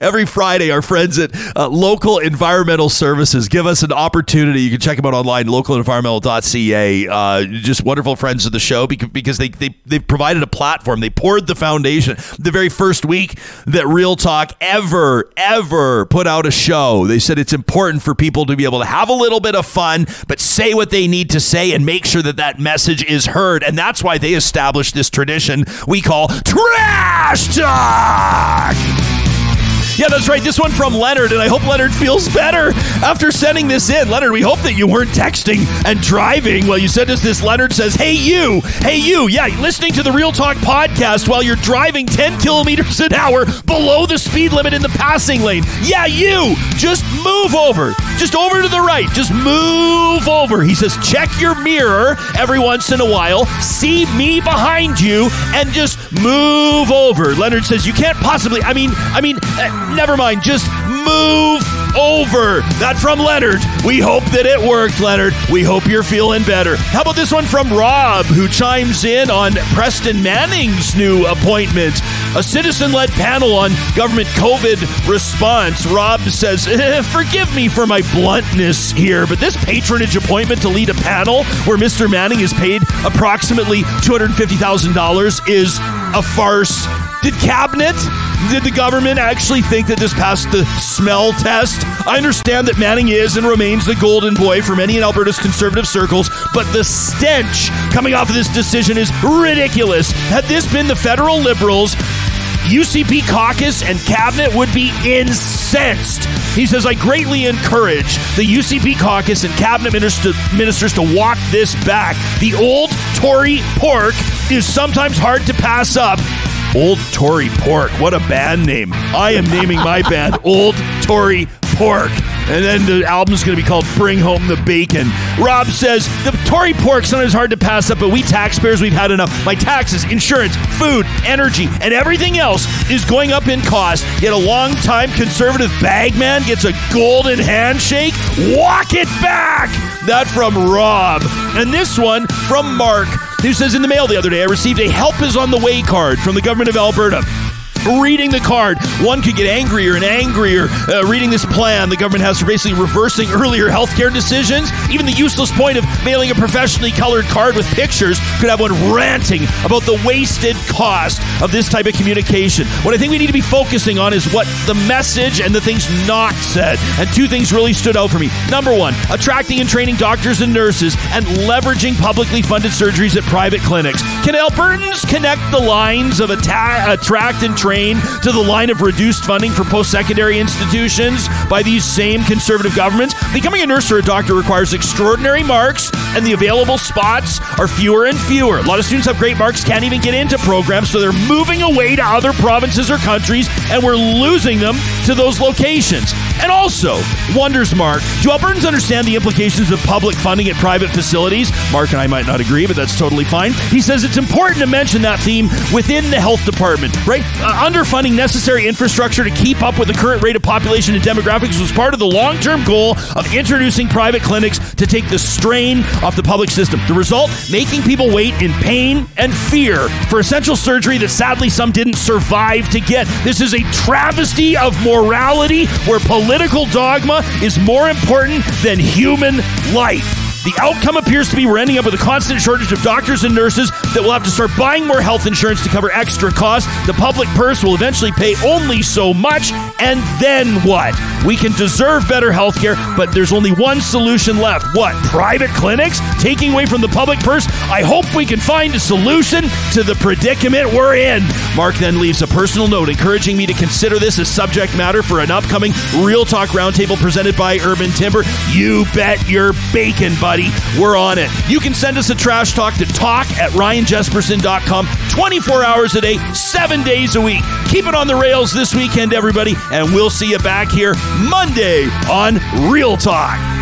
every Friday, our friends at uh, Local Environmental Services give us an opportunity. You can check them out online, localenvironmental.ca. Uh, just wonderful friends of the show because, they, they, they've provided a platform. They poured the foundation. The very first week that Real Talk ever, ever put out a show, they said it's important for people to be able to have a little bit of fun, but say what they need to say and make sure that that message is heard. And that's why they established this tradition we call Trash Talk. Yeah, that's right. This one from Leonard, and I hope Leonard feels better after sending this in. Leonard, we hope that you weren't texting and driving while you sent us this. Leonard says, Hey, you, hey, you, yeah, listening to the Real Talk podcast while you're driving 10 kilometers an hour below the speed limit in the passing lane. Yeah, you, just move over, just over to the right, just move over. He says, Check your mirror every once in a while, see me behind you, and just move over. Leonard says, You can't possibly, I mean, I mean, uh, never mind. Just move over. That from Leonard. We hope that it worked, Leonard. We hope you're feeling better. How about this one from Rob, who chimes in on Preston Manning's new appointment? A citizen led panel on government COVID response. Rob says, eh, Forgive me for my bluntness here, but this patronage appointment to lead a panel where Mr. Manning is paid approximately $250,000 is a farce. Did cabinet, did the government actually think that this passed the smell test? I understand that Manning is and remains the golden boy for many in Alberta's conservative circles, but the stench coming off of this decision is ridiculous. Had this been the federal liberals, UCP caucus and cabinet would be incensed. He says, I greatly encourage the UCP caucus and cabinet minister, ministers to walk this back. The old Tory pork is sometimes hard to pass up. Old Tory Pork. What a band name. I am naming my band Old Tory Pork. And then the album's going to be called Bring Home the Bacon. Rob says, The Tory pork sometimes hard to pass up, but we taxpayers, we've had enough. My taxes, insurance, food, energy, and everything else is going up in cost. Yet a long-time conservative bagman gets a golden handshake. Walk it back! That from Rob. And this one from Mark, who says, In the mail the other day, I received a Help is on the Way card from the government of Alberta reading the card. One could get angrier and angrier uh, reading this plan the government has for basically reversing earlier healthcare decisions. Even the useless point of mailing a professionally colored card with pictures could have one ranting about the wasted cost of this type of communication. What I think we need to be focusing on is what the message and the things not said. And two things really stood out for me. Number one, attracting and training doctors and nurses and leveraging publicly funded surgeries at private clinics. Can Albertans connect the lines of atta- attract and train? To the line of reduced funding for post secondary institutions by these same conservative governments. Becoming a nurse or a doctor requires extraordinary marks, and the available spots are fewer and fewer. A lot of students have great marks, can't even get into programs, so they're moving away to other provinces or countries, and we're losing them to those locations. And also, wonders Mark, do Albertans understand the implications of public funding at private facilities? Mark and I might not agree, but that's totally fine. He says it's important to mention that theme within the health department, right? Uh, underfunding necessary infrastructure to keep up with the current rate of population and demographics was part of the long term goal of introducing private clinics to take the strain off the public system. The result? Making people wait in pain and fear for essential surgery that sadly some didn't survive to get. This is a travesty of morality where political dogma is more important than human life. The outcome appears to be we're ending up with a constant shortage of doctors and nurses that will have to start buying more health insurance to cover extra costs. The public purse will eventually pay only so much. And then what? We can deserve better health care, but there's only one solution left. What? Private clinics? Taking away from the public purse? I hope we can find a solution to the predicament we're in. Mark then leaves a personal note encouraging me to consider this as subject matter for an upcoming Real Talk Roundtable presented by Urban Timber. You bet your bacon, buddy. We're on it. You can send us a trash talk to talk at ryanjespersen.com 24 hours a day, seven days a week. Keep it on the rails this weekend, everybody, and we'll see you back here Monday on Real Talk.